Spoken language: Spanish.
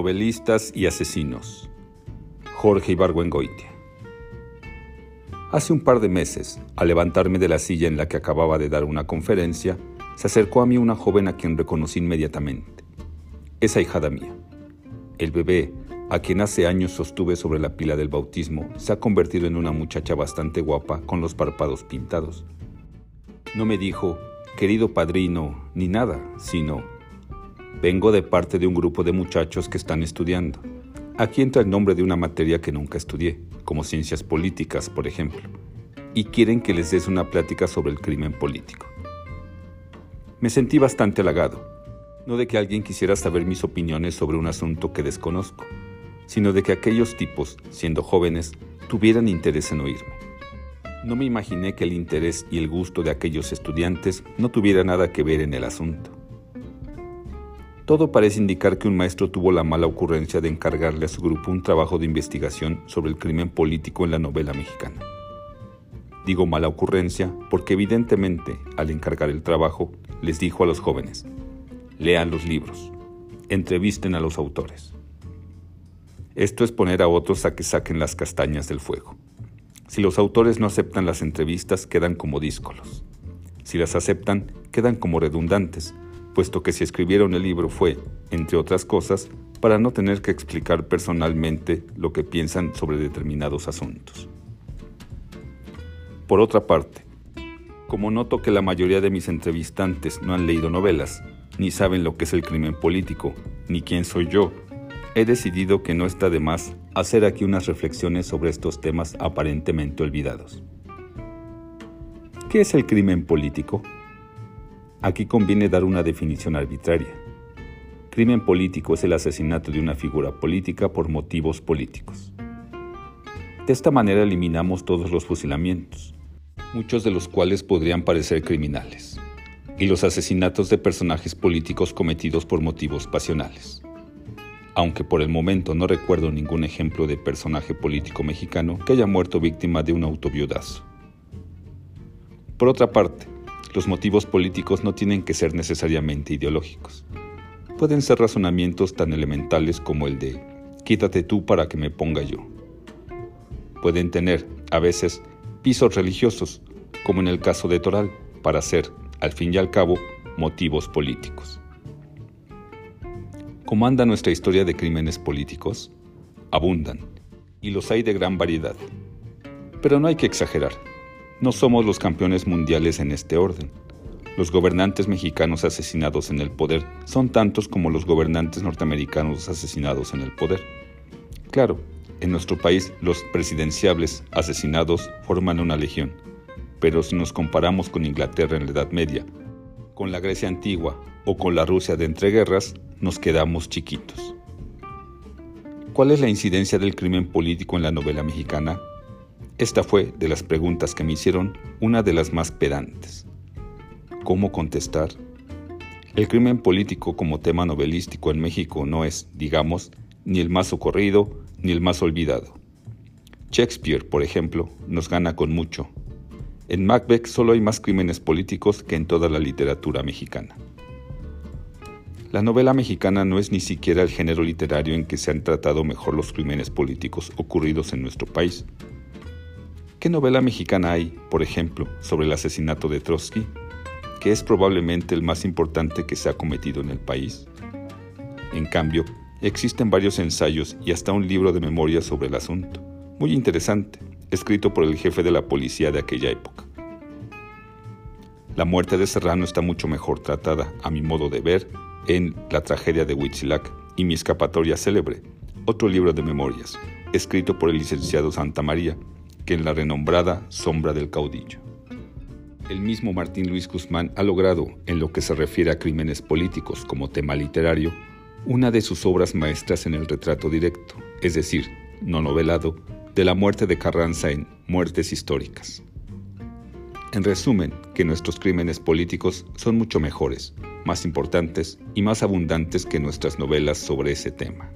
Novelistas y asesinos. Jorge Ibargüengoitia. Hace un par de meses, al levantarme de la silla en la que acababa de dar una conferencia, se acercó a mí una joven a quien reconocí inmediatamente. Esa hijada mía. El bebé, a quien hace años sostuve sobre la pila del bautismo, se ha convertido en una muchacha bastante guapa con los párpados pintados. No me dijo, querido padrino, ni nada, sino, Vengo de parte de un grupo de muchachos que están estudiando. Aquí entra el nombre de una materia que nunca estudié, como ciencias políticas, por ejemplo, y quieren que les des una plática sobre el crimen político. Me sentí bastante halagado, no de que alguien quisiera saber mis opiniones sobre un asunto que desconozco, sino de que aquellos tipos, siendo jóvenes, tuvieran interés en oírme. No me imaginé que el interés y el gusto de aquellos estudiantes no tuviera nada que ver en el asunto. Todo parece indicar que un maestro tuvo la mala ocurrencia de encargarle a su grupo un trabajo de investigación sobre el crimen político en la novela mexicana. Digo mala ocurrencia porque evidentemente al encargar el trabajo les dijo a los jóvenes, lean los libros, entrevisten a los autores. Esto es poner a otros a que saquen las castañas del fuego. Si los autores no aceptan las entrevistas, quedan como díscolos. Si las aceptan, quedan como redundantes, puesto que si escribieron el libro fue, entre otras cosas, para no tener que explicar personalmente lo que piensan sobre determinados asuntos. Por otra parte, como noto que la mayoría de mis entrevistantes no han leído novelas, ni saben lo que es el crimen político, ni quién soy yo, he decidido que no está de más hacer aquí unas reflexiones sobre estos temas aparentemente olvidados. ¿Qué es el crimen político? Aquí conviene dar una definición arbitraria. Crimen político es el asesinato de una figura política por motivos políticos. De esta manera eliminamos todos los fusilamientos, muchos de los cuales podrían parecer criminales, y los asesinatos de personajes políticos cometidos por motivos pasionales. Aunque por el momento no recuerdo ningún ejemplo de personaje político mexicano que haya muerto víctima de un autoviudazo. Por otra parte, los motivos políticos no tienen que ser necesariamente ideológicos. Pueden ser razonamientos tan elementales como el de quítate tú para que me ponga yo. Pueden tener, a veces, pisos religiosos, como en el caso de Toral, para ser, al fin y al cabo, motivos políticos. ¿Cómo anda nuestra historia de crímenes políticos? Abundan, y los hay de gran variedad. Pero no hay que exagerar. No somos los campeones mundiales en este orden. Los gobernantes mexicanos asesinados en el poder son tantos como los gobernantes norteamericanos asesinados en el poder. Claro, en nuestro país los presidenciables asesinados forman una legión, pero si nos comparamos con Inglaterra en la Edad Media, con la Grecia antigua o con la Rusia de entreguerras, nos quedamos chiquitos. ¿Cuál es la incidencia del crimen político en la novela mexicana? Esta fue, de las preguntas que me hicieron, una de las más pedantes. ¿Cómo contestar? El crimen político como tema novelístico en México no es, digamos, ni el más socorrido ni el más olvidado. Shakespeare, por ejemplo, nos gana con mucho. En Macbeth solo hay más crímenes políticos que en toda la literatura mexicana. La novela mexicana no es ni siquiera el género literario en que se han tratado mejor los crímenes políticos ocurridos en nuestro país. ¿Qué novela mexicana hay, por ejemplo, sobre el asesinato de Trotsky, que es probablemente el más importante que se ha cometido en el país? En cambio, existen varios ensayos y hasta un libro de memoria sobre el asunto, muy interesante, escrito por el jefe de la policía de aquella época. La muerte de Serrano está mucho mejor tratada, a mi modo de ver, en La tragedia de Huitzilac y Mi escapatoria célebre, otro libro de memorias, escrito por el licenciado Santa María, en la renombrada Sombra del Caudillo. El mismo Martín Luis Guzmán ha logrado, en lo que se refiere a crímenes políticos como tema literario, una de sus obras maestras en el retrato directo, es decir, no novelado, de la muerte de Carranza en Muertes Históricas. En resumen, que nuestros crímenes políticos son mucho mejores, más importantes y más abundantes que nuestras novelas sobre ese tema.